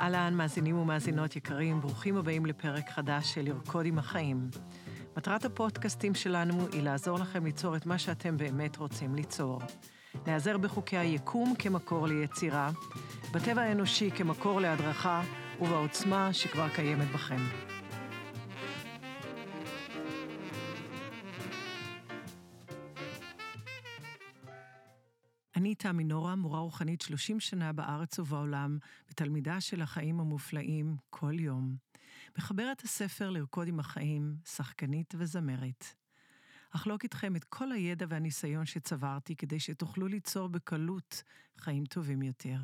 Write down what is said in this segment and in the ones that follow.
אהלן, מאזינים ומאזינות יקרים, ברוכים הבאים לפרק חדש של לרקוד עם החיים. מטרת הפודקאסטים שלנו היא לעזור לכם ליצור את מה שאתם באמת רוצים ליצור. להיעזר בחוקי היקום כמקור ליצירה, בטבע האנושי כמקור להדרכה ובעוצמה שכבר קיימת בכם. אני תמי נורה, מורה רוחנית 30 שנה בארץ ובעולם, ותלמידה של החיים המופלאים כל יום. מחברת הספר לרקוד עם החיים, שחקנית וזמרת. אחלוק איתכם את כל הידע והניסיון שצברתי כדי שתוכלו ליצור בקלות חיים טובים יותר.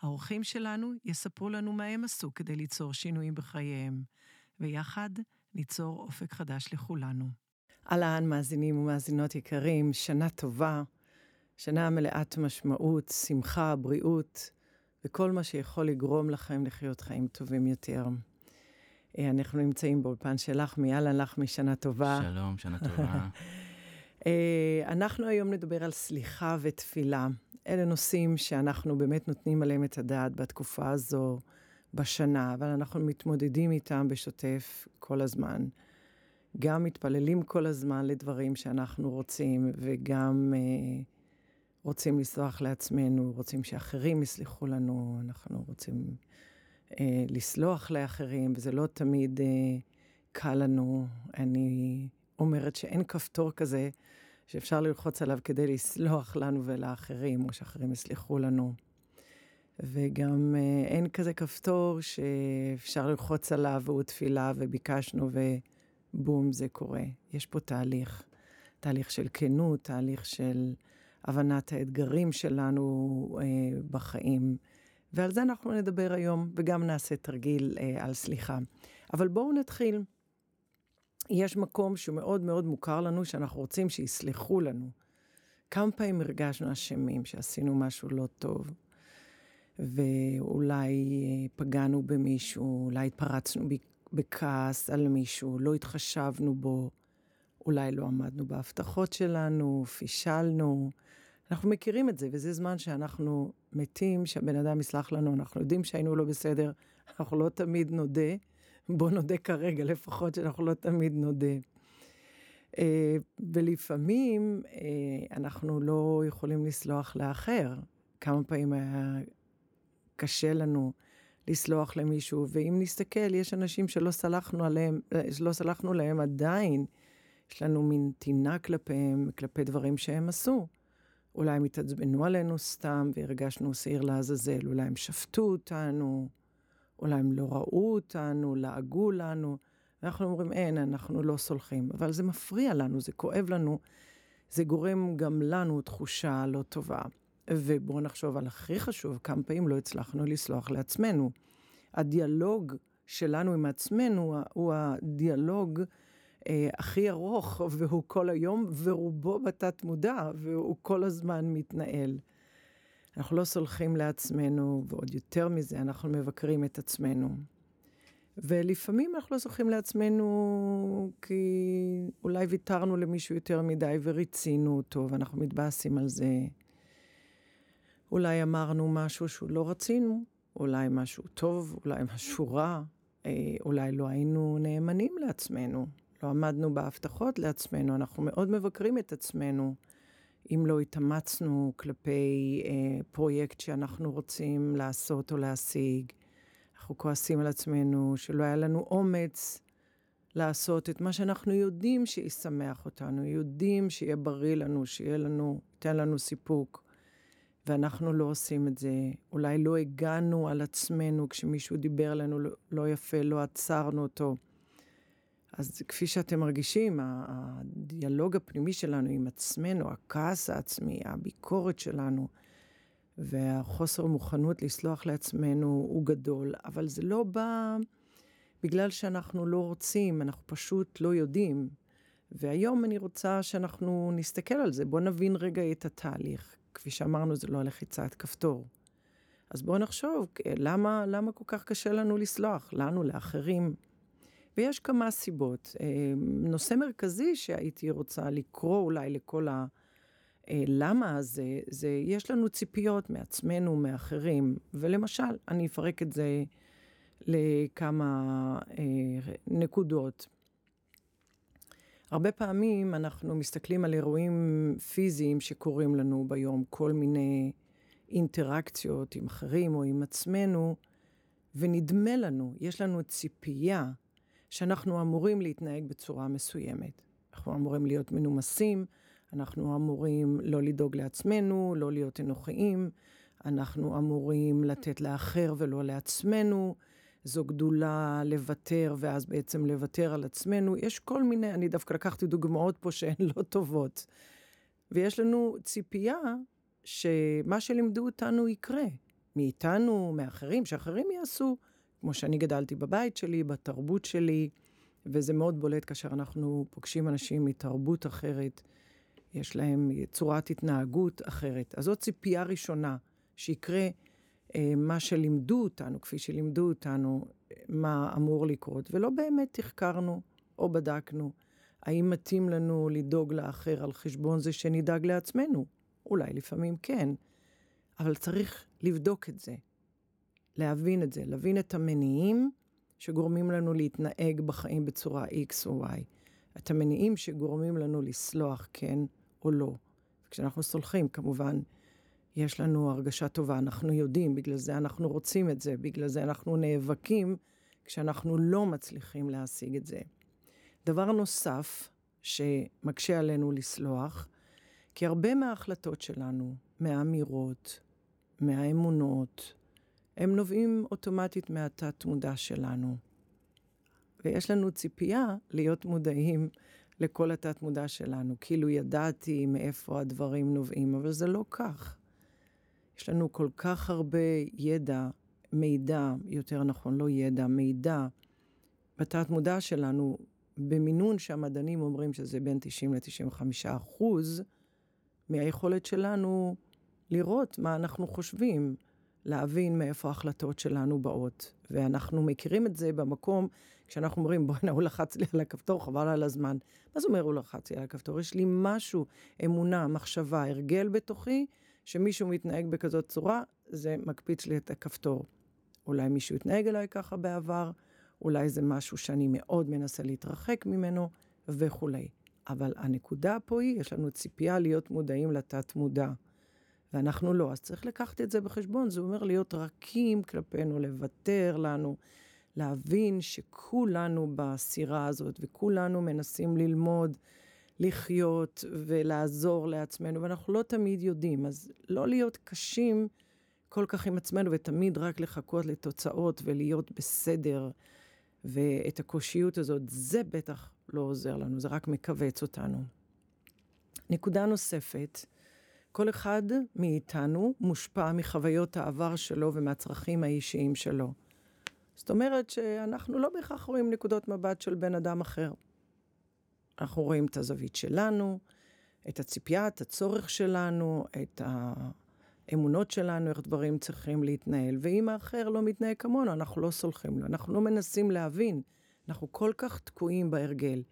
האורחים שלנו יספרו לנו מה הם עשו כדי ליצור שינויים בחייהם, ויחד ניצור אופק חדש לכולנו. אהלן, מאזינים ומאזינות יקרים, שנה טובה. שנה מלאת משמעות, שמחה, בריאות, וכל מה שיכול לגרום לכם לחיות חיים טובים יותר. אה, אנחנו נמצאים באולפן שלך, מיאללה לך משנה טובה. שלום, שנה טובה. אה, אנחנו היום נדבר על סליחה ותפילה. אלה נושאים שאנחנו באמת נותנים עליהם את הדעת בתקופה הזו, בשנה, אבל אנחנו מתמודדים איתם בשוטף כל הזמן. גם מתפללים כל הזמן לדברים שאנחנו רוצים, וגם אה, רוצים לסלוח לעצמנו, רוצים שאחרים יסלחו לנו, אנחנו רוצים אה, לסלוח לאחרים, וזה לא תמיד אה, קל לנו. אני אומרת שאין כפתור כזה שאפשר ללחוץ עליו כדי לסלוח לנו ולאחרים, או שאחרים יסלחו לנו. וגם אה, אין כזה כפתור שאפשר ללחוץ עליו והוא תפילה וביקשנו ובום, זה קורה. יש פה תהליך, תהליך של כנות, תהליך של הבנת האתגרים שלנו אה, בחיים. ועל זה אנחנו נדבר היום, וגם נעשה תרגיל אה, על סליחה. אבל בואו נתחיל. יש מקום שמאוד מאוד מוכר לנו, שאנחנו רוצים שיסלחו לנו. כמה פעמים הרגשנו אשמים, שעשינו משהו לא טוב, ואולי אה, פגענו במישהו, אולי התפרצנו בכעס על מישהו, לא התחשבנו בו, אולי לא עמדנו בהבטחות שלנו, פישלנו. אנחנו מכירים את זה, וזה זמן שאנחנו מתים, שהבן אדם יסלח לנו, אנחנו יודעים שהיינו לא בסדר, אנחנו לא תמיד נודה. בוא נודה כרגע, לפחות שאנחנו לא תמיד נודה. אה, ולפעמים אה, אנחנו לא יכולים לסלוח לאחר. כמה פעמים היה קשה לנו לסלוח למישהו, ואם נסתכל, יש אנשים שלא סלחנו עליהם, אה, שלא סלחנו להם עדיין. יש לנו מין טינה כלפיהם, כלפי דברים שהם עשו. אולי הם התעצבנו עלינו סתם והרגשנו שעיר לעזאזל, אולי הם שפטו אותנו, אולי הם לא ראו אותנו, לעגו לנו. אנחנו אומרים, אין, אנחנו לא סולחים. אבל זה מפריע לנו, זה כואב לנו, זה גורם גם לנו תחושה לא טובה. ובואו נחשוב על הכי חשוב, כמה פעמים לא הצלחנו לסלוח לעצמנו. הדיאלוג שלנו עם עצמנו הוא הדיאלוג אה, הכי ארוך, והוא כל היום, ורובו בתת מודע, והוא כל הזמן מתנהל. אנחנו לא סולחים לעצמנו, ועוד יותר מזה, אנחנו מבקרים את עצמנו. ולפעמים אנחנו לא סולחים לעצמנו כי אולי ויתרנו למישהו יותר מדי וריצינו אותו, ואנחנו מתבאסים על זה. אולי אמרנו משהו שהוא לא רצינו, אולי משהו טוב, אולי משהו רע, אה, אולי לא היינו נאמנים לעצמנו. לא עמדנו בהבטחות לעצמנו, אנחנו מאוד מבקרים את עצמנו. אם לא התאמצנו כלפי אה, פרויקט שאנחנו רוצים לעשות או להשיג, אנחנו כועסים על עצמנו שלא היה לנו אומץ לעשות את מה שאנחנו יודעים שישמח אותנו, יודעים שיהיה בריא לנו, שיהיה לנו, ייתן לנו סיפוק, ואנחנו לא עושים את זה. אולי לא הגענו על עצמנו כשמישהו דיבר אלינו לא, לא יפה, לא עצרנו אותו. אז כפי שאתם מרגישים, הדיאלוג הפנימי שלנו עם עצמנו, הכעס העצמי, הביקורת שלנו, והחוסר מוכנות לסלוח לעצמנו הוא גדול, אבל זה לא בא בגלל שאנחנו לא רוצים, אנחנו פשוט לא יודעים. והיום אני רוצה שאנחנו נסתכל על זה, בואו נבין רגע את התהליך. כפי שאמרנו, זה לא הלחיצת כפתור. אז בואו נחשוב, למה, למה כל כך קשה לנו לסלוח? לנו, לאחרים. ויש כמה סיבות. אה, נושא מרכזי שהייתי רוצה לקרוא אולי לכל הלמה אה, הזה, זה יש לנו ציפיות מעצמנו, מאחרים, ולמשל, אני אפרק את זה לכמה אה, נקודות. הרבה פעמים אנחנו מסתכלים על אירועים פיזיים שקורים לנו ביום, כל מיני אינטראקציות עם אחרים או עם עצמנו, ונדמה לנו, יש לנו ציפייה שאנחנו אמורים להתנהג בצורה מסוימת. אנחנו אמורים להיות מנומסים, אנחנו אמורים לא לדאוג לעצמנו, לא להיות אנוכיים, אנחנו אמורים לתת לאחר ולא לעצמנו. זו גדולה לוותר, ואז בעצם לוותר על עצמנו. יש כל מיני, אני דווקא לקחתי דוגמאות פה שהן לא טובות. ויש לנו ציפייה שמה שלימדו אותנו יקרה. מאיתנו, מאחרים, שאחרים יעשו, כמו שאני גדלתי בבית שלי, בתרבות שלי, וזה מאוד בולט כאשר אנחנו פוגשים אנשים מתרבות אחרת, יש להם צורת התנהגות אחרת. אז זאת ציפייה ראשונה, שיקרה אה, מה שלימדו אותנו, כפי שלימדו אותנו, מה אמור לקרות, ולא באמת תחקרנו או בדקנו האם מתאים לנו לדאוג לאחר על חשבון זה שנדאג לעצמנו. אולי לפעמים כן, אבל צריך לבדוק את זה, להבין את זה, להבין את המניעים שגורמים לנו להתנהג בחיים בצורה X או Y, את המניעים שגורמים לנו לסלוח כן או לא. כשאנחנו סולחים, כמובן, יש לנו הרגשה טובה, אנחנו יודעים, בגלל זה אנחנו רוצים את זה, בגלל זה אנחנו נאבקים כשאנחנו לא מצליחים להשיג את זה. דבר נוסף שמקשה עלינו לסלוח, כי הרבה מההחלטות שלנו, מהאמירות, מהאמונות, הם נובעים אוטומטית מהתת-מודע שלנו. ויש לנו ציפייה להיות מודעים לכל התת-מודע שלנו, כאילו ידעתי מאיפה הדברים נובעים, אבל זה לא כך. יש לנו כל כך הרבה ידע, מידע, יותר נכון, לא ידע, מידע, בתת מודע שלנו, במינון שהמדענים אומרים שזה בין 90 ל-95 אחוז, מהיכולת שלנו לראות מה אנחנו חושבים, להבין מאיפה ההחלטות שלנו באות. ואנחנו מכירים את זה במקום, כשאנחנו אומרים, בוא'נה, הוא לחץ לי על הכפתור, חבל על הזמן. מה זה אומר הוא לחץ לי על הכפתור? יש לי משהו, אמונה, מחשבה, הרגל בתוכי, שמישהו מתנהג בכזאת צורה, זה מקפיץ לי את הכפתור. אולי מישהו התנהג אליי ככה בעבר, אולי זה משהו שאני מאוד מנסה להתרחק ממנו, וכולי. אבל הנקודה פה היא, יש לנו ציפייה להיות מודעים לתת-מודע. ואנחנו לא, אז צריך לקחת את זה בחשבון. זה אומר להיות רכים כלפינו, לוותר לנו, להבין שכולנו בסירה הזאת, וכולנו מנסים ללמוד לחיות ולעזור לעצמנו, ואנחנו לא תמיד יודעים. אז לא להיות קשים כל כך עם עצמנו, ותמיד רק לחכות לתוצאות ולהיות בסדר. ואת הקושיות הזאת, זה בטח לא עוזר לנו, זה רק מכווץ אותנו. נקודה נוספת, כל אחד מאיתנו מושפע מחוויות העבר שלו ומהצרכים האישיים שלו. זאת אומרת שאנחנו לא בהכרח רואים נקודות מבט של בן אדם אחר. אנחנו רואים את הזווית שלנו, את הציפייה, את הצורך שלנו, את האמונות שלנו, איך דברים צריכים להתנהל. ואם האחר לא מתנהג כמונו, אנחנו לא סולחים לו. אנחנו לא מנסים להבין. אנחנו כל כך תקועים בהרגל.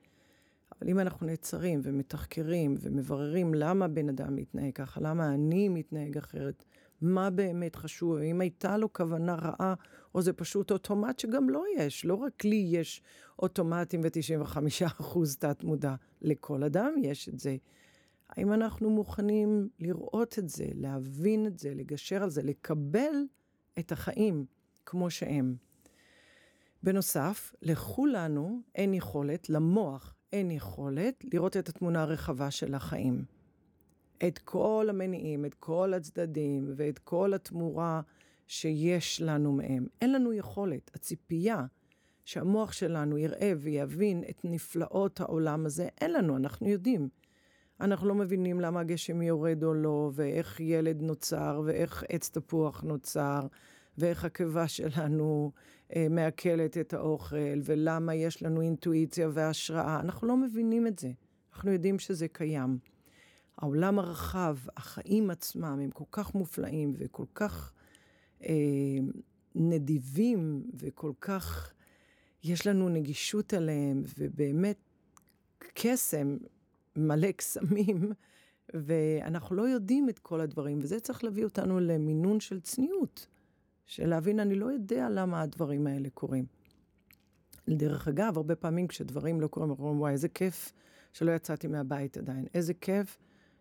אבל אם אנחנו נעצרים ומתחקרים ומבררים למה בן אדם מתנהג ככה, למה אני מתנהג אחרת, מה באמת חשוב, אם הייתה לו כוונה רעה, או זה פשוט אוטומט שגם לא יש, לא רק לי יש אוטומטים ו-95% תת מודע, לכל אדם יש את זה. האם אנחנו מוכנים לראות את זה, להבין את זה, לגשר על זה, לקבל את החיים כמו שהם? בנוסף, לכולנו אין יכולת, למוח אין יכולת לראות את התמונה הרחבה של החיים. את כל המניעים, את כל הצדדים ואת כל התמורה שיש לנו מהם. אין לנו יכולת. הציפייה שהמוח שלנו יראה ויבין את נפלאות העולם הזה, אין לנו, אנחנו יודעים. אנחנו לא מבינים למה הגשם יורד או לא, ואיך ילד נוצר, ואיך עץ תפוח נוצר, ואיך הקיבה שלנו אה, מעכלת את האוכל, ולמה יש לנו אינטואיציה והשראה. אנחנו לא מבינים את זה. אנחנו יודעים שזה קיים. העולם הרחב, החיים עצמם, הם כל כך מופלאים וכל כך אה, נדיבים וכל כך, יש לנו נגישות אליהם, ובאמת קסם מלא קסמים, ואנחנו לא יודעים את כל הדברים, וזה צריך להביא אותנו למינון של צניעות. של להבין, אני לא יודע למה הדברים האלה קורים. דרך אגב, הרבה פעמים כשדברים לא קורים, אומרים, וואי, איזה כיף שלא יצאתי מהבית עדיין. איזה כיף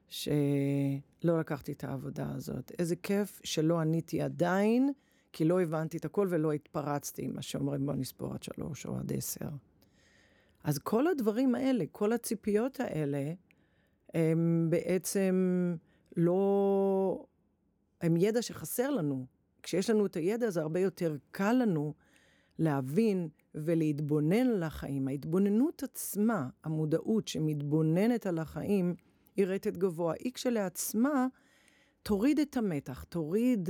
שלא לקחתי את העבודה הזאת. איזה כיף שלא עניתי עדיין, כי לא הבנתי את הכל ולא התפרצתי, מה שאומרים בוא נספור עד שלוש או עד עשר. אז כל הדברים האלה, כל הציפיות האלה, הם בעצם לא... הם ידע שחסר לנו. כשיש לנו את הידע זה הרבה יותר קל לנו להבין ולהתבונן על החיים. ההתבוננות עצמה, המודעות שמתבוננת על החיים, היא רטט גבוה. היא כשלעצמה תוריד את המתח, תוריד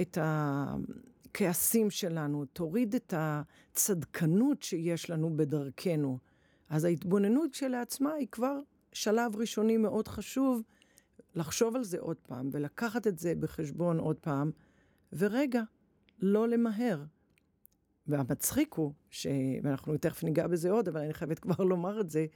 את הכעסים שלנו, תוריד את הצדקנות שיש לנו בדרכנו. אז ההתבוננות כשלעצמה היא כבר שלב ראשוני מאוד חשוב לחשוב על זה עוד פעם ולקחת את זה בחשבון עוד פעם, ורגע, לא למהר. והמצחיק הוא, ש... ואנחנו תכף ניגע בזה עוד, אבל אני חייבת כבר לומר את זה,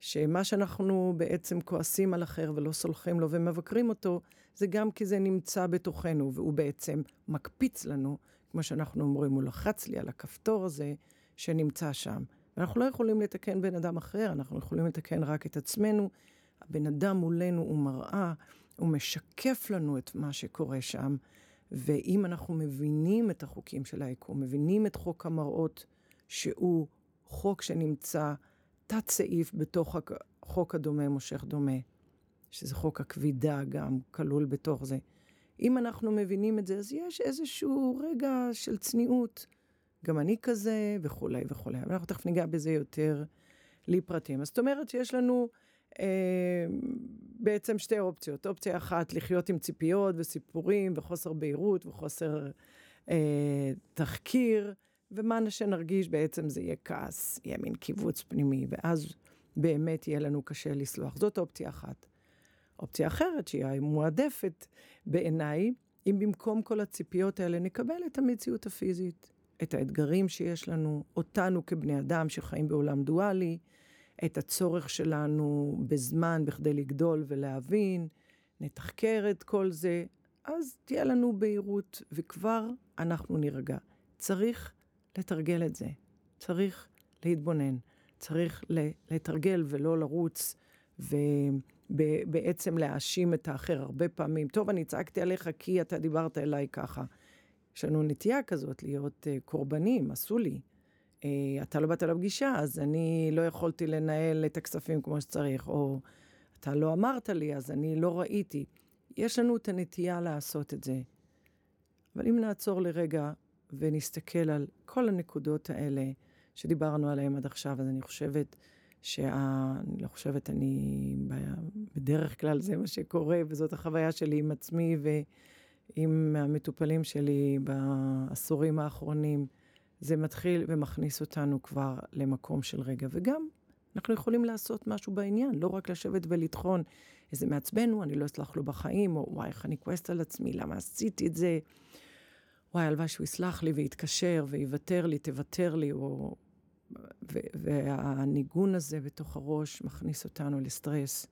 שמה שאנחנו בעצם כועסים על אחר ולא סולחים לו ומבקרים אותו, זה גם כי זה נמצא בתוכנו, והוא בעצם מקפיץ לנו, כמו שאנחנו אומרים, הוא לחץ לי על הכפתור הזה שנמצא שם. ואנחנו לא יכולים לתקן בן אדם אחר, אנחנו יכולים לתקן רק את עצמנו. הבן אדם מולנו הוא מראה, הוא משקף לנו את מה שקורה שם. ואם אנחנו מבינים את החוקים של היקום, מבינים את חוק המראות, שהוא חוק שנמצא תת סעיף בתוך החוק הדומה מושך דומה, שזה חוק הכבידה גם כלול בתוך זה. אם אנחנו מבינים את זה, אז יש איזשהו רגע של צניעות. גם אני כזה, וכולי וכולי. אבל אנחנו תכף ניגע בזה יותר לפרטים. אז זאת אומרת שיש לנו בעצם שתי אופציות. אופציה אחת, לחיות עם ציפיות וסיפורים וחוסר בהירות וחוסר אה, תחקיר, ומה שנרגיש בעצם זה יהיה כעס, יהיה מין קיבוץ פנימי, ואז באמת יהיה לנו קשה לסלוח. זאת אופציה אחת. אופציה אחרת, שהיא המועדפת בעיניי, אם במקום כל הציפיות האלה נקבל את המציאות הפיזית, את האתגרים שיש לנו, אותנו כבני אדם שחיים בעולם דואלי, את הצורך שלנו בזמן בכדי לגדול ולהבין, נתחקר את כל זה, אז תהיה לנו בהירות, וכבר אנחנו נירגע. צריך לתרגל את זה, צריך להתבונן, צריך לתרגל ולא לרוץ, ובעצם להאשים את האחר הרבה פעמים. טוב, אני צעקתי עליך כי אתה דיברת אליי ככה. יש לנו נטייה כזאת להיות uh, קורבנים, עשו לי. Uh, אתה לא באת לפגישה, אז אני לא יכולתי לנהל את הכספים כמו שצריך, או אתה לא אמרת לי, אז אני לא ראיתי. יש לנו את הנטייה לעשות את זה. אבל אם נעצור לרגע ונסתכל על כל הנקודות האלה שדיברנו עליהן עד עכשיו, אז אני חושבת שה... אני לא חושבת, אני... בדרך כלל זה מה שקורה, וזאת החוויה שלי עם עצמי ועם המטופלים שלי בעשורים האחרונים. זה מתחיל ומכניס אותנו כבר למקום של רגע. וגם אנחנו יכולים לעשות משהו בעניין, לא רק לשבת ולטחון איזה מעצבן הוא, אני לא אסלח לו בחיים, או וואי, איך אני כועסת על עצמי, למה עשיתי את זה? וואי, הלוואי שהוא יסלח לי ויתקשר ויוותר לי, תוותר לי, או... והניגון הזה בתוך הראש מכניס אותנו לסטרס.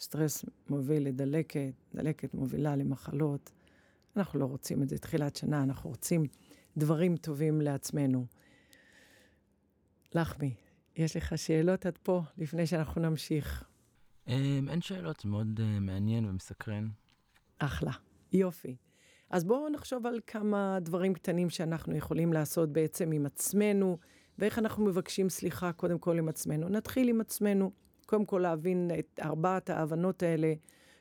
סטרס מוביל לדלקת, דלקת מובילה למחלות. אנחנו לא רוצים את זה תחילת שנה, אנחנו רוצים דברים טובים לעצמנו. לחמי, יש לך שאלות עד פה, לפני שאנחנו נמשיך? אמ, אין שאלות, מאוד uh, מעניין ומסקרן. אחלה, יופי. אז בואו נחשוב על כמה דברים קטנים שאנחנו יכולים לעשות בעצם עם עצמנו, ואיך אנחנו מבקשים סליחה קודם כל עם עצמנו. נתחיל עם עצמנו, קודם כל להבין את ארבעת ההבנות האלה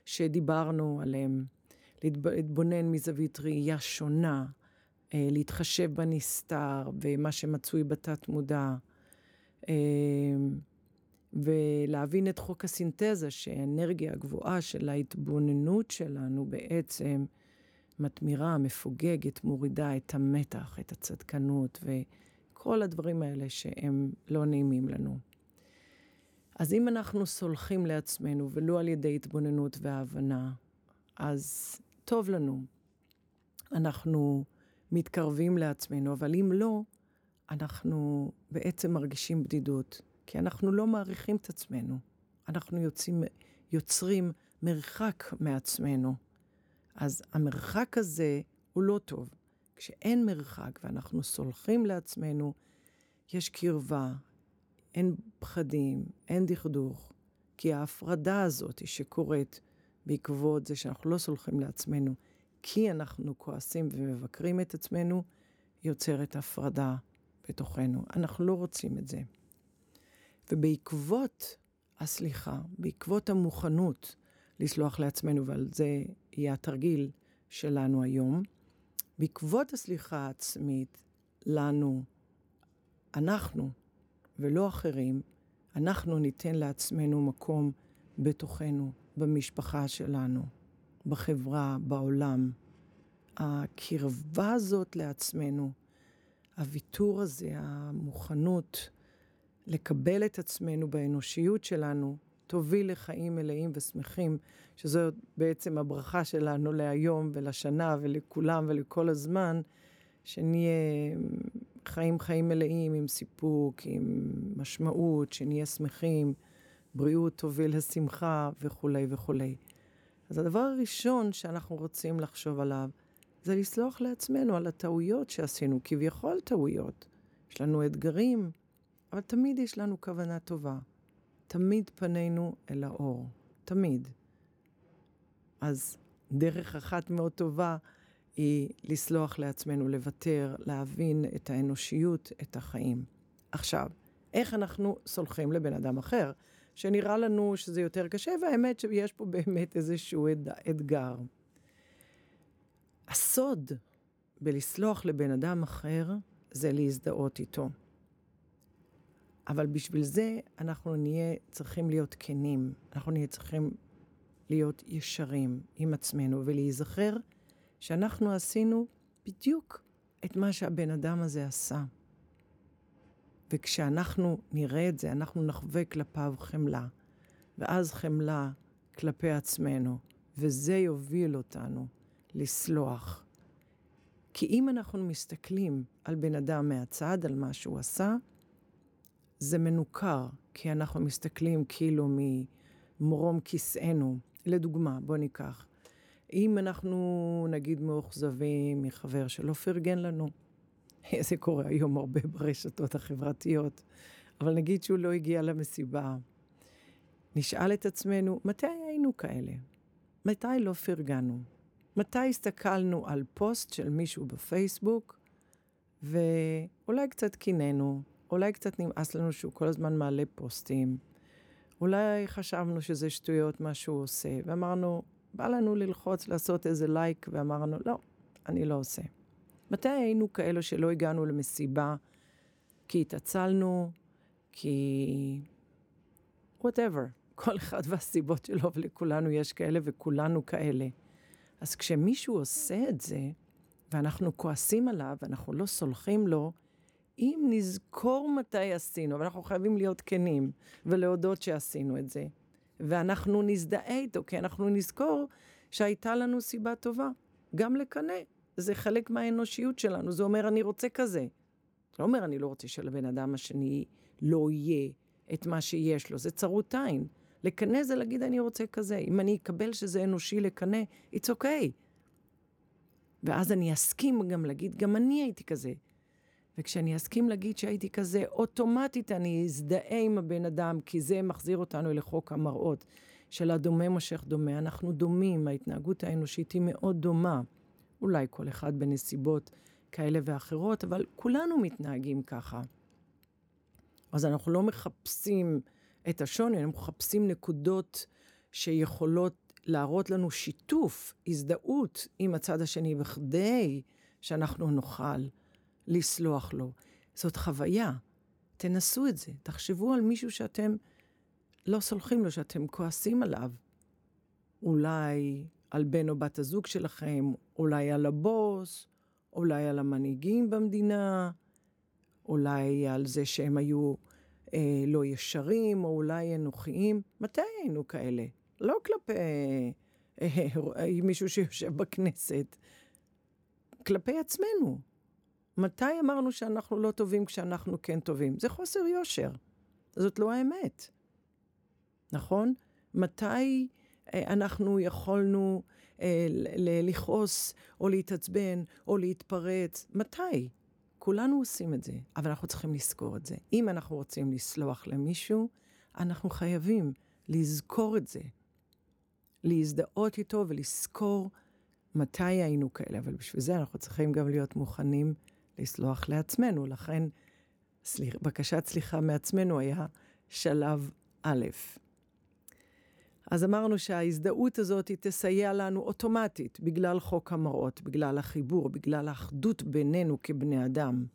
שדיברנו עליהן. להתבונן מזווית ראייה שונה, אה, להתחשב בנסתר ומה שמצוי בתת מודע, אה, ולהבין את חוק הסינתזה, שהאנרגיה הגבוהה של ההתבוננות שלנו בעצם מתמירה, מפוגגת, מורידה את המתח, את הצדקנות וכל הדברים האלה שהם לא נעימים לנו. אז אם אנחנו סולחים לעצמנו ולא על ידי התבוננות והבנה, אז טוב לנו. אנחנו מתקרבים לעצמנו, אבל אם לא, אנחנו בעצם מרגישים בדידות, כי אנחנו לא מעריכים את עצמנו. אנחנו יוצאים, יוצרים מרחק מעצמנו. אז המרחק הזה הוא לא טוב. כשאין מרחק ואנחנו סולחים לעצמנו, יש קרבה, אין פחדים, אין דכדוך. כי ההפרדה הזאת שקורית בעקבות זה שאנחנו לא סולחים לעצמנו, כי אנחנו כועסים ומבקרים את עצמנו, יוצרת הפרדה בתוכנו. אנחנו לא רוצים את זה. ובעקבות הסליחה, בעקבות המוכנות לסלוח לעצמנו, ועל זה יהיה התרגיל שלנו היום, בעקבות הסליחה העצמית, לנו, אנחנו ולא אחרים, אנחנו ניתן לעצמנו מקום בתוכנו, במשפחה שלנו, בחברה, בעולם. הקרבה הזאת לעצמנו, הוויתור הזה, המוכנות לקבל את עצמנו באנושיות שלנו, תוביל לחיים מלאים ושמחים, שזו בעצם הברכה שלנו להיום ולשנה ולכולם ולכל הזמן, שנהיה חיים חיים מלאים עם סיפוק, עם משמעות, שנהיה שמחים, בריאות תוביל לשמחה וכולי וכולי. אז הדבר הראשון שאנחנו רוצים לחשוב עליו זה לסלוח לעצמנו על הטעויות שעשינו, כביכול טעויות. יש לנו אתגרים, אבל תמיד יש לנו כוונה טובה. תמיד פנינו אל האור. תמיד. אז דרך אחת מאוד טובה היא לסלוח לעצמנו, לוותר, להבין את האנושיות, את החיים. עכשיו, איך אנחנו סולחים לבן אדם אחר, שנראה לנו שזה יותר קשה, והאמת שיש פה באמת איזשהו אתגר. הסוד בלסלוח לבן אדם אחר זה להזדהות איתו. אבל בשביל זה אנחנו נהיה צריכים להיות כנים, אנחנו נהיה צריכים להיות ישרים עם עצמנו ולהיזכר שאנחנו עשינו בדיוק את מה שהבן אדם הזה עשה. וכשאנחנו נראה את זה, אנחנו נחווה כלפיו חמלה, ואז חמלה כלפי עצמנו, וזה יוביל אותנו לסלוח. כי אם אנחנו מסתכלים על בן אדם מהצד, על מה שהוא עשה, זה מנוכר, כי אנחנו מסתכלים כאילו ממרום כיסאנו. לדוגמה, בוא ניקח. אם אנחנו נגיד מאוכזבים מחבר שלא פרגן לנו, זה קורה היום הרבה ברשתות החברתיות, אבל נגיד שהוא לא הגיע למסיבה, נשאל את עצמנו, מתי היינו כאלה? מתי לא פרגנו? מתי הסתכלנו על פוסט של מישהו בפייסבוק, ואולי קצת קינאנו, אולי קצת נמאס לנו שהוא כל הזמן מעלה פוסטים, אולי חשבנו שזה שטויות מה שהוא עושה, ואמרנו, בא לנו ללחוץ לעשות איזה לייק, ואמרנו, לא, אני לא עושה. מתי היינו כאלו שלא הגענו למסיבה כי התעצלנו, כי... whatever, כל אחד והסיבות שלו, ולכולנו יש כאלה וכולנו כאלה. אז כשמישהו עושה את זה, ואנחנו כועסים עליו, ואנחנו לא סולחים לו, אם נזכור מתי עשינו, אבל אנחנו חייבים להיות כנים ולהודות שעשינו את זה, ואנחנו נזדהה איתו, כי אנחנו נזכור שהייתה לנו סיבה טובה, גם לקנא. זה חלק מהאנושיות שלנו, זה אומר אני רוצה כזה. זה לא אומר אני לא רוצה שלבן אדם השני לא יהיה את מה שיש לו, זה צרות עין. לקנא זה להגיד אני רוצה כזה. אם אני אקבל שזה אנושי לקנא, it's okay. ואז אני אסכים גם להגיד, גם אני הייתי כזה. וכשאני אסכים להגיד שהייתי כזה, אוטומטית אני אזדהה עם הבן אדם, כי זה מחזיר אותנו לחוק המראות של הדומה מושך דומה. אנחנו דומים, ההתנהגות האנושית היא מאוד דומה. אולי כל אחד בנסיבות כאלה ואחרות, אבל כולנו מתנהגים ככה. אז אנחנו לא מחפשים את השוני, אנחנו מחפשים נקודות שיכולות להראות לנו שיתוף, הזדהות עם הצד השני, בכדי שאנחנו נוכל לסלוח לו. זאת חוויה. תנסו את זה. תחשבו על מישהו שאתם לא סולחים לו, שאתם כועסים עליו. אולי על בן או בת הזוג שלכם, אולי על הבוס, אולי על המנהיגים במדינה, אולי על זה שהם היו אה, לא ישרים, או אולי אנוכיים. מתי היינו כאלה? לא כלפי אה, אה, מישהו שיושב בכנסת, כלפי עצמנו. מתי אמרנו שאנחנו לא טובים כשאנחנו כן טובים? זה חוסר יושר. זאת לא האמת. נכון? מתי אנחנו יכולנו אה, לכעוס, או להתעצבן, או להתפרץ. מתי? כולנו עושים את זה, אבל אנחנו צריכים לזכור את זה. אם אנחנו רוצים לסלוח למישהו, אנחנו חייבים לזכור את זה. להזדהות איתו ולזכור מתי היינו כאלה, אבל בשביל זה אנחנו צריכים גם להיות מוכנים לסלוח לעצמנו. לכן, סליח, בקשת סליחה מעצמנו היה שלב א'. אז אמרנו שההזדהות הזאת תסייע לנו אוטומטית, בגלל חוק המראות, בגלל החיבור, בגלל האחדות בינינו כבני אדם.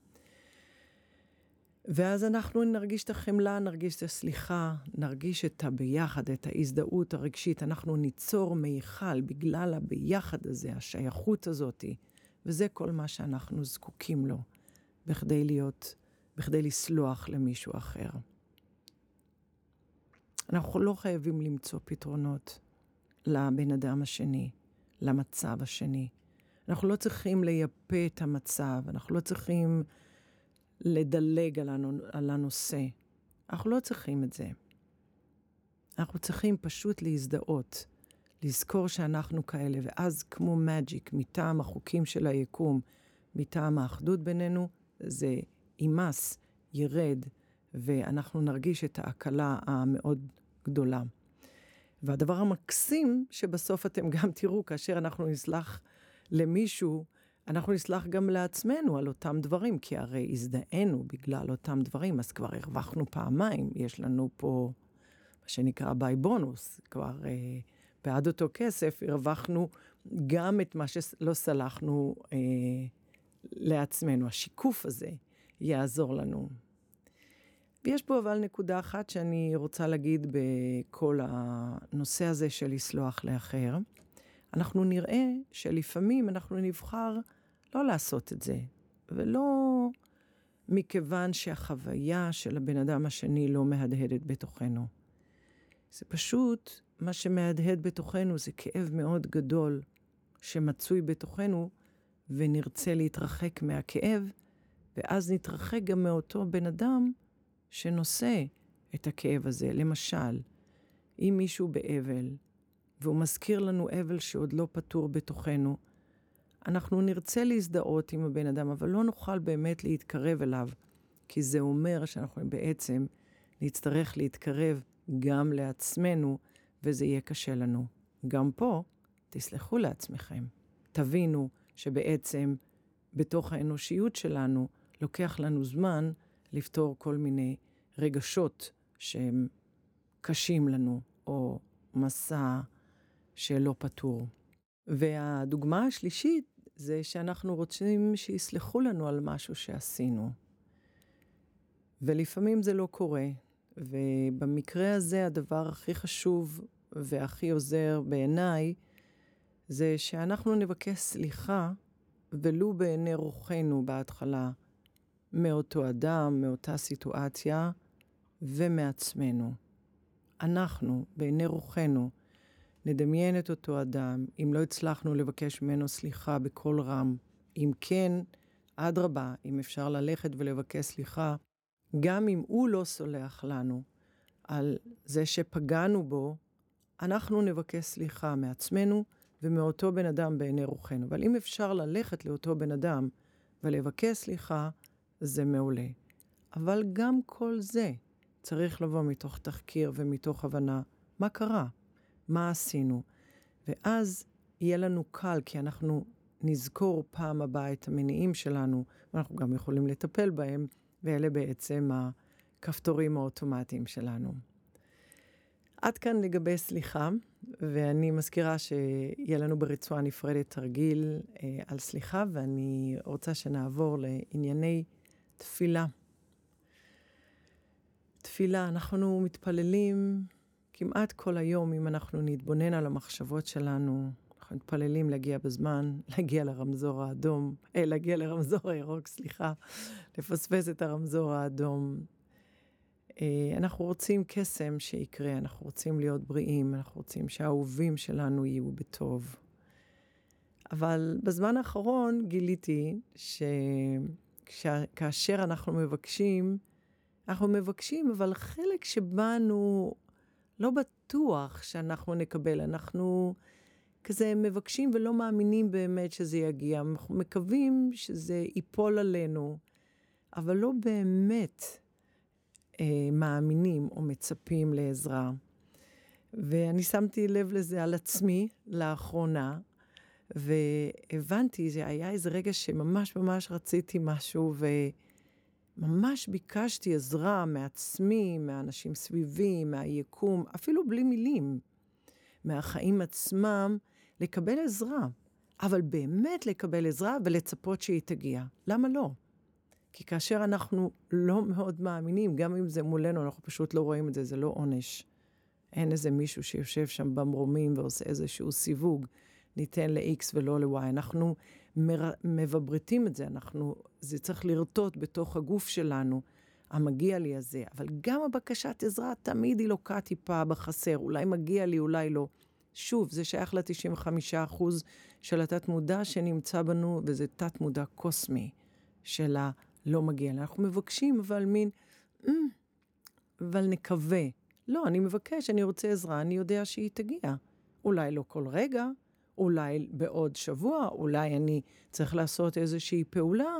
ואז אנחנו נרגיש את החמלה, נרגיש את הסליחה, נרגיש את הביחד, את ההזדהות הרגשית. אנחנו ניצור מיכל בגלל הביחד הזה, השייכות הזאת, וזה כל מה שאנחנו זקוקים לו, בכדי להיות, בכדי לסלוח למישהו אחר. אנחנו לא חייבים למצוא פתרונות לבן אדם השני, למצב השני. אנחנו לא צריכים לייפה את המצב, אנחנו לא צריכים לדלג על הנושא. אנחנו לא צריכים את זה. אנחנו צריכים פשוט להזדהות, לזכור שאנחנו כאלה, ואז כמו מג'יק, מטעם החוקים של היקום, מטעם האחדות בינינו, זה יימס, ירד, ואנחנו נרגיש את ההקלה המאוד גדולה. והדבר המקסים, שבסוף אתם גם תראו, כאשר אנחנו נסלח למישהו, אנחנו נסלח גם לעצמנו על אותם דברים, כי הרי הזדהינו בגלל אותם דברים, אז כבר הרווחנו פעמיים. יש לנו פה מה שנקרא ביי בונוס, כבר אה, בעד אותו כסף הרווחנו גם את מה שלא סלחנו אה, לעצמנו. השיקוף הזה יעזור לנו. ויש פה אבל נקודה אחת שאני רוצה להגיד בכל הנושא הזה של לסלוח לאחר. אנחנו נראה שלפעמים אנחנו נבחר לא לעשות את זה, ולא מכיוון שהחוויה של הבן אדם השני לא מהדהדת בתוכנו. זה פשוט, מה שמהדהד בתוכנו זה כאב מאוד גדול שמצוי בתוכנו, ונרצה להתרחק מהכאב, ואז נתרחק גם מאותו בן אדם שנושא את הכאב הזה. למשל, אם מישהו באבל, והוא מזכיר לנו אבל שעוד לא פתור בתוכנו, אנחנו נרצה להזדהות עם הבן אדם, אבל לא נוכל באמת להתקרב אליו, כי זה אומר שאנחנו בעצם נצטרך להתקרב גם לעצמנו, וזה יהיה קשה לנו. גם פה, תסלחו לעצמכם. תבינו שבעצם בתוך האנושיות שלנו לוקח לנו זמן לפתור כל מיני רגשות שהם קשים לנו, או מסע שלא פתור. והדוגמה השלישית זה שאנחנו רוצים שיסלחו לנו על משהו שעשינו. ולפעמים זה לא קורה. ובמקרה הזה הדבר הכי חשוב והכי עוזר בעיניי, זה שאנחנו נבקש סליחה, ולו בעיני רוחנו בהתחלה, מאותו אדם, מאותה סיטואציה, ומעצמנו. אנחנו, בעיני רוחנו, נדמיין את אותו אדם, אם לא הצלחנו לבקש ממנו סליחה בקול רם. אם כן, אדרבה, אם אפשר ללכת ולבקש סליחה, גם אם הוא לא סולח לנו על זה שפגענו בו, אנחנו נבקש סליחה מעצמנו ומאותו בן אדם בעיני רוחנו. אבל אם אפשר ללכת לאותו בן אדם ולבקש סליחה, זה מעולה. אבל גם כל זה צריך לבוא מתוך תחקיר ומתוך הבנה מה קרה. מה עשינו. ואז יהיה לנו קל, כי אנחנו נזכור פעם הבאה את המניעים שלנו, ואנחנו גם יכולים לטפל בהם, ואלה בעצם הכפתורים האוטומטיים שלנו. עד כאן לגבי סליחה, ואני מזכירה שיהיה לנו ברצועה נפרדת תרגיל אה, על סליחה, ואני רוצה שנעבור לענייני תפילה. תפילה, אנחנו מתפללים כמעט כל היום, אם אנחנו נתבונן על המחשבות שלנו, אנחנו מתפללים להגיע בזמן, להגיע לרמזור האדום, אה, להגיע לרמזור הירוק, סליחה, לפספס את הרמזור האדום. אה, אנחנו רוצים קסם שיקרה, אנחנו רוצים להיות בריאים, אנחנו רוצים שהאהובים שלנו יהיו בטוב. אבל בזמן האחרון גיליתי שכאשר אנחנו מבקשים, אנחנו מבקשים, אבל חלק שבנו לא בטוח שאנחנו נקבל. אנחנו כזה מבקשים ולא מאמינים באמת שזה יגיע. אנחנו מקווים שזה ייפול עלינו, אבל לא באמת אה, מאמינים או מצפים לעזרה. ואני שמתי לב לזה על עצמי לאחרונה, והבנתי, זה היה איזה רגע שממש ממש רציתי משהו, וממש ביקשתי עזרה מעצמי, מהאנשים סביבי, מהיקום, אפילו בלי מילים, מהחיים עצמם, לקבל עזרה. אבל באמת לקבל עזרה ולצפות שהיא תגיע. למה לא? כי כאשר אנחנו לא מאוד מאמינים, גם אם זה מולנו, אנחנו פשוט לא רואים את זה, זה לא עונש. אין איזה מישהו שיושב שם במרומים ועושה איזשהו סיווג, ניתן ל-X ולא ל-Y. אנחנו מר... מבברטים את זה, אנחנו, זה צריך לרטוט בתוך הגוף שלנו, המגיע לי הזה. אבל גם הבקשת עזרה תמיד היא לוקה טיפה בחסר, אולי מגיע לי, אולי לא. שוב, זה שייך ל-95% של התת-מודע שנמצא בנו, וזה תת-מודע קוסמי של הלא מגיע. אנחנו מבקשים, אבל מין, mm, אבל נקווה. לא, אני מבקש, אני רוצה עזרה, אני יודע שהיא תגיע. אולי לא כל רגע, אולי בעוד שבוע, אולי אני צריך לעשות איזושהי פעולה,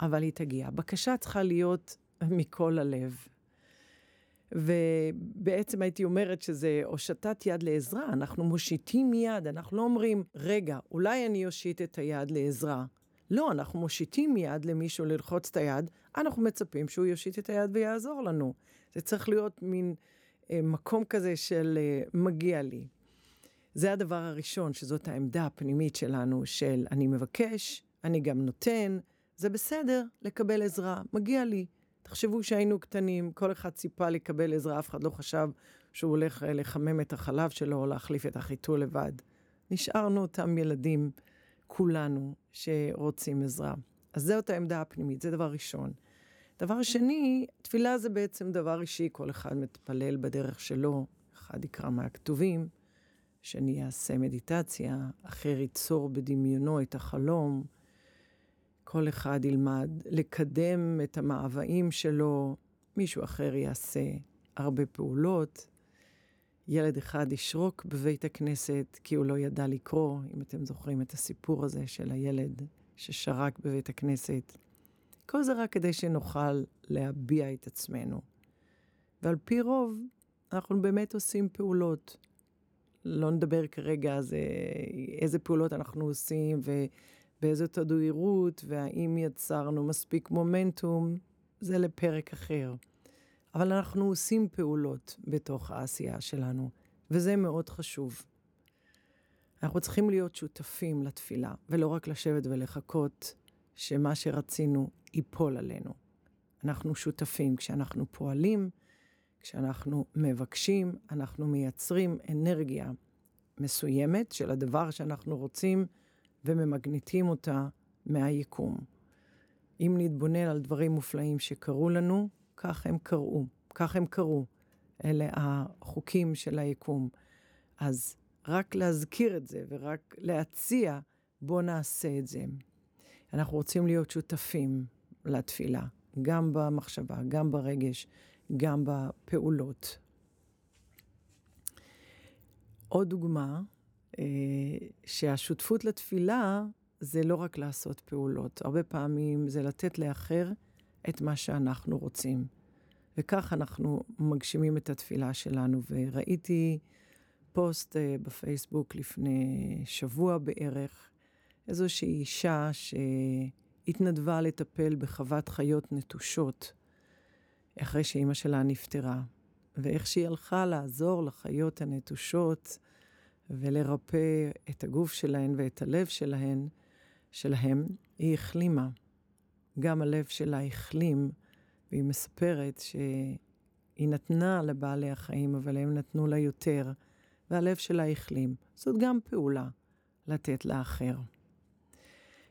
אבל היא תגיע. בקשה צריכה להיות מכל הלב. ובעצם הייתי אומרת שזה הושטת יד לעזרה, אנחנו מושיטים יד, אנחנו לא אומרים, רגע, אולי אני אושיט את היד לעזרה. לא, אנחנו מושיטים יד למישהו ללחוץ את היד, אנחנו מצפים שהוא יושיט את היד ויעזור לנו. זה צריך להיות מין אה, מקום כזה של אה, מגיע לי. זה הדבר הראשון, שזאת העמדה הפנימית שלנו, של אני מבקש, אני גם נותן, זה בסדר לקבל עזרה, מגיע לי. תחשבו שהיינו קטנים, כל אחד ציפה לקבל עזרה, אף אחד לא חשב שהוא הולך אה, לחמם את החלב שלו או להחליף את החיתול לבד. נשארנו אותם ילדים, כולנו, שרוצים עזרה. אז זאת העמדה הפנימית, זה דבר ראשון. דבר שני, תפילה זה בעצם דבר אישי, כל אחד מתפלל בדרך שלו, אחד יקרא מהכתובים, שני יעשה מדיטציה, אחר ייצור בדמיונו את החלום, כל אחד ילמד לקדם את המאוויים שלו, מישהו אחר יעשה הרבה פעולות. ילד אחד ישרוק בבית הכנסת כי הוא לא ידע לקרוא, אם אתם זוכרים את הסיפור הזה של הילד ששרק בבית הכנסת. כל זה רק כדי שנוכל להביע את עצמנו. ועל פי רוב, אנחנו באמת עושים פעולות. לא נדבר כרגע זה, איזה פעולות אנחנו עושים ובאיזו תדירות, והאם יצרנו מספיק מומנטום, זה לפרק אחר. אבל אנחנו עושים פעולות בתוך העשייה שלנו, וזה מאוד חשוב. אנחנו צריכים להיות שותפים לתפילה, ולא רק לשבת ולחכות שמה שרצינו ייפול עלינו. אנחנו שותפים כשאנחנו פועלים, כשאנחנו מבקשים, אנחנו מייצרים אנרגיה מסוימת של הדבר שאנחנו רוצים וממגניטים אותה מהיקום. אם נתבונן על דברים מופלאים שקרו לנו, כך הם קרו, כך הם קרו. אלה החוקים של היקום. אז רק להזכיר את זה ורק להציע, בוא נעשה את זה. אנחנו רוצים להיות שותפים לתפילה, גם במחשבה, גם ברגש, גם בפעולות. עוד דוגמה, אה, שהשותפות לתפילה זה לא רק לעשות פעולות, הרבה פעמים זה לתת לאחר את מה שאנחנו רוצים. וכך אנחנו מגשימים את התפילה שלנו. וראיתי פוסט אה, בפייסבוק לפני שבוע בערך, איזושהי אישה שהתנדבה לטפל בחוות חיות נטושות אחרי שאימא שלה נפטרה. ואיך שהיא הלכה לעזור לחיות הנטושות ולרפא את הגוף שלהן ואת הלב שלהן, שלהם, היא החלימה. גם הלב שלה החלים, והיא מספרת שהיא נתנה לבעלי החיים, אבל הם נתנו לה יותר, והלב שלה החלים. זאת גם פעולה, לתת לאחר.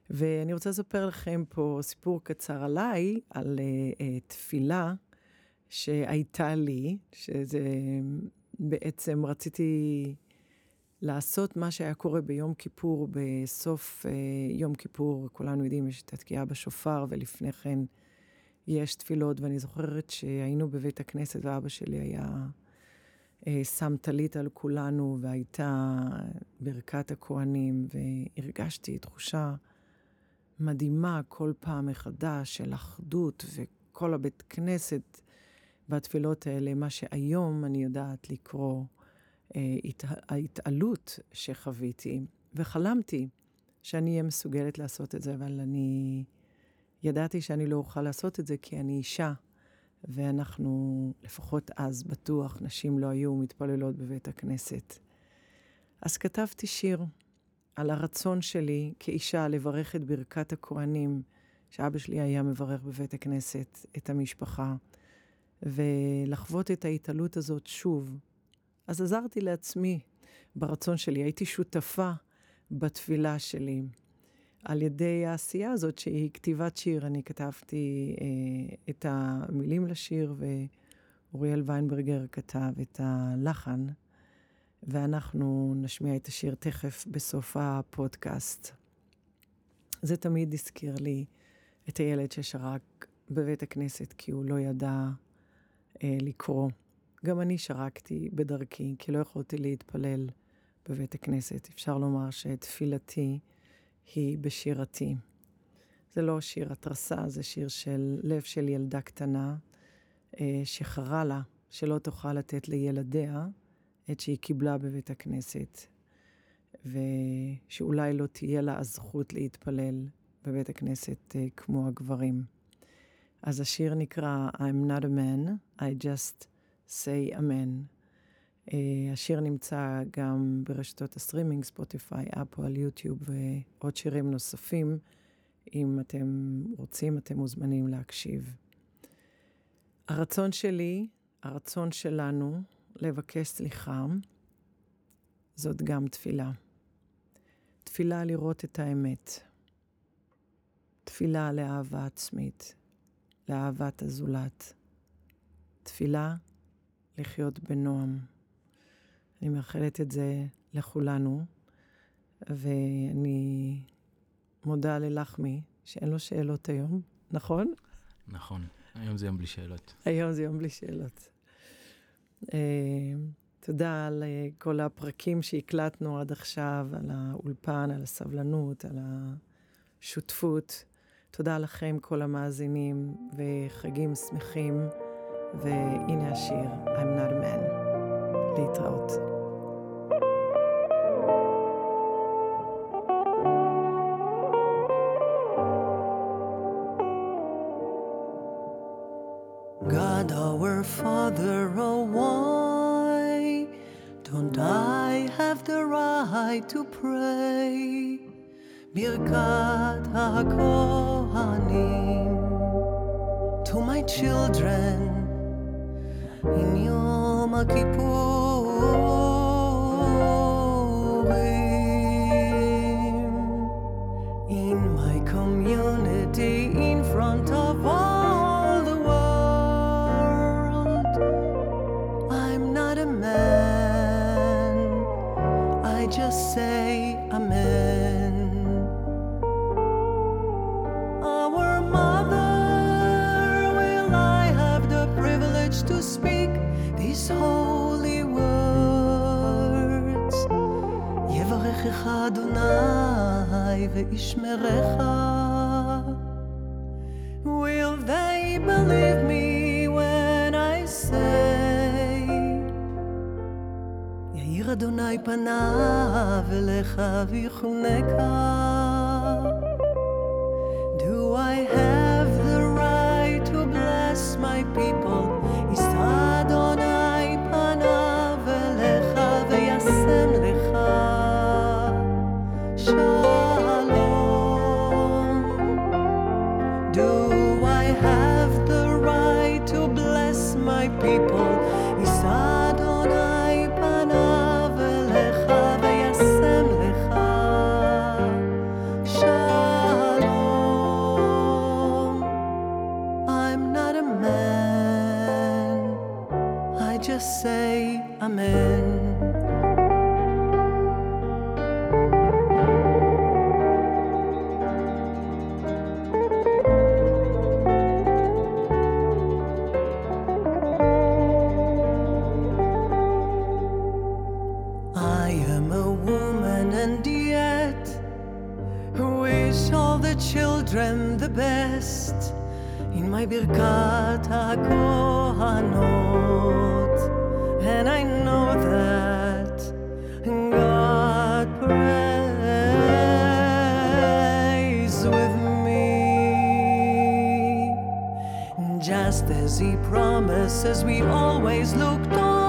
ואני רוצה לספר לכם פה סיפור קצר עליי, על uh, uh, תפילה שהייתה לי, שזה בעצם רציתי לעשות מה שהיה קורה ביום כיפור, בסוף uh, יום כיפור, כולנו יודעים, יש את התקיעה בשופר, ולפני כן יש תפילות, ואני זוכרת שהיינו בבית הכנסת ואבא שלי היה אה, שם טלית על כולנו, והייתה ברכת הכוהנים, והרגשתי תחושה מדהימה כל פעם מחדש של אחדות, וכל הבית כנסת והתפילות האלה, מה שהיום אני יודעת לקרוא אה, הת... ההתעלות שחוויתי, וחלמתי שאני אהיה מסוגלת לעשות את זה, אבל אני ידעתי שאני לא אוכל לעשות את זה כי אני אישה, ואנחנו, לפחות אז בטוח, נשים לא היו מתפללות בבית הכנסת. אז כתבתי שיר על הרצון שלי כאישה לברך את ברכת הכוהנים, שאבא שלי היה מברך בבית הכנסת את המשפחה, ולחוות את ההתעלות הזאת שוב. אז עזרתי לעצמי ברצון שלי, הייתי שותפה בתפילה שלי. על ידי העשייה הזאת, שהיא כתיבת שיר. אני כתבתי אה, את המילים לשיר, ואוריאל ויינברגר כתב את הלחן, ואנחנו נשמיע את השיר תכף בסוף הפודקאסט. זה תמיד הזכיר לי את הילד ששרק בבית הכנסת כי הוא לא ידע לקרוא. גם אני שרקתי בדרכי, כי לא יכולתי להתפלל בבית הכנסת. אפשר לומר שתפילתי היא בשירתי. זה לא שיר התרסה, זה שיר של לב של ילדה קטנה, אה, שחרה לה שלא תוכל לתת לילדיה את שהיא קיבלה בבית הכנסת, ושאולי לא תהיה לה הזכות להתפלל בבית הכנסת אה, כמו הגברים. אז השיר נקרא I'm not a man, I just say amen. אה, השיר נמצא גם ברשתות הסטרימינג, ספוטיפיי, אפל, יוטיוב ועוד שירים נוספים. אם אתם רוצים, אתם מוזמנים להקשיב. הרצון שלי, הרצון שלנו, לבקש סליחה, זאת גם תפילה. תפילה לראות את האמת. תפילה לאהבה עצמית, לאהבת הזולת. תפילה לחיות בנועם. אני מאחלת את זה לכולנו, ואני מודה ללחמי שאין לו שאלות היום, נכון? נכון, היום זה יום בלי שאלות. היום זה יום בלי שאלות. Uh, תודה על uh, כל הפרקים שהקלטנו עד עכשיו, על האולפן, על הסבלנות, על השותפות. תודה לכם, כל המאזינים, וחגים שמחים. והנה השיר, I'm not a man. להתראות. God our Father, oh why don't I have the right to pray? Birkat HaKohanim to my children in Yom Kippurim, וישמרך. Will they believe me when I say יאיר אדוני פניו אליך ויחונקה? As He promises, we always looked toward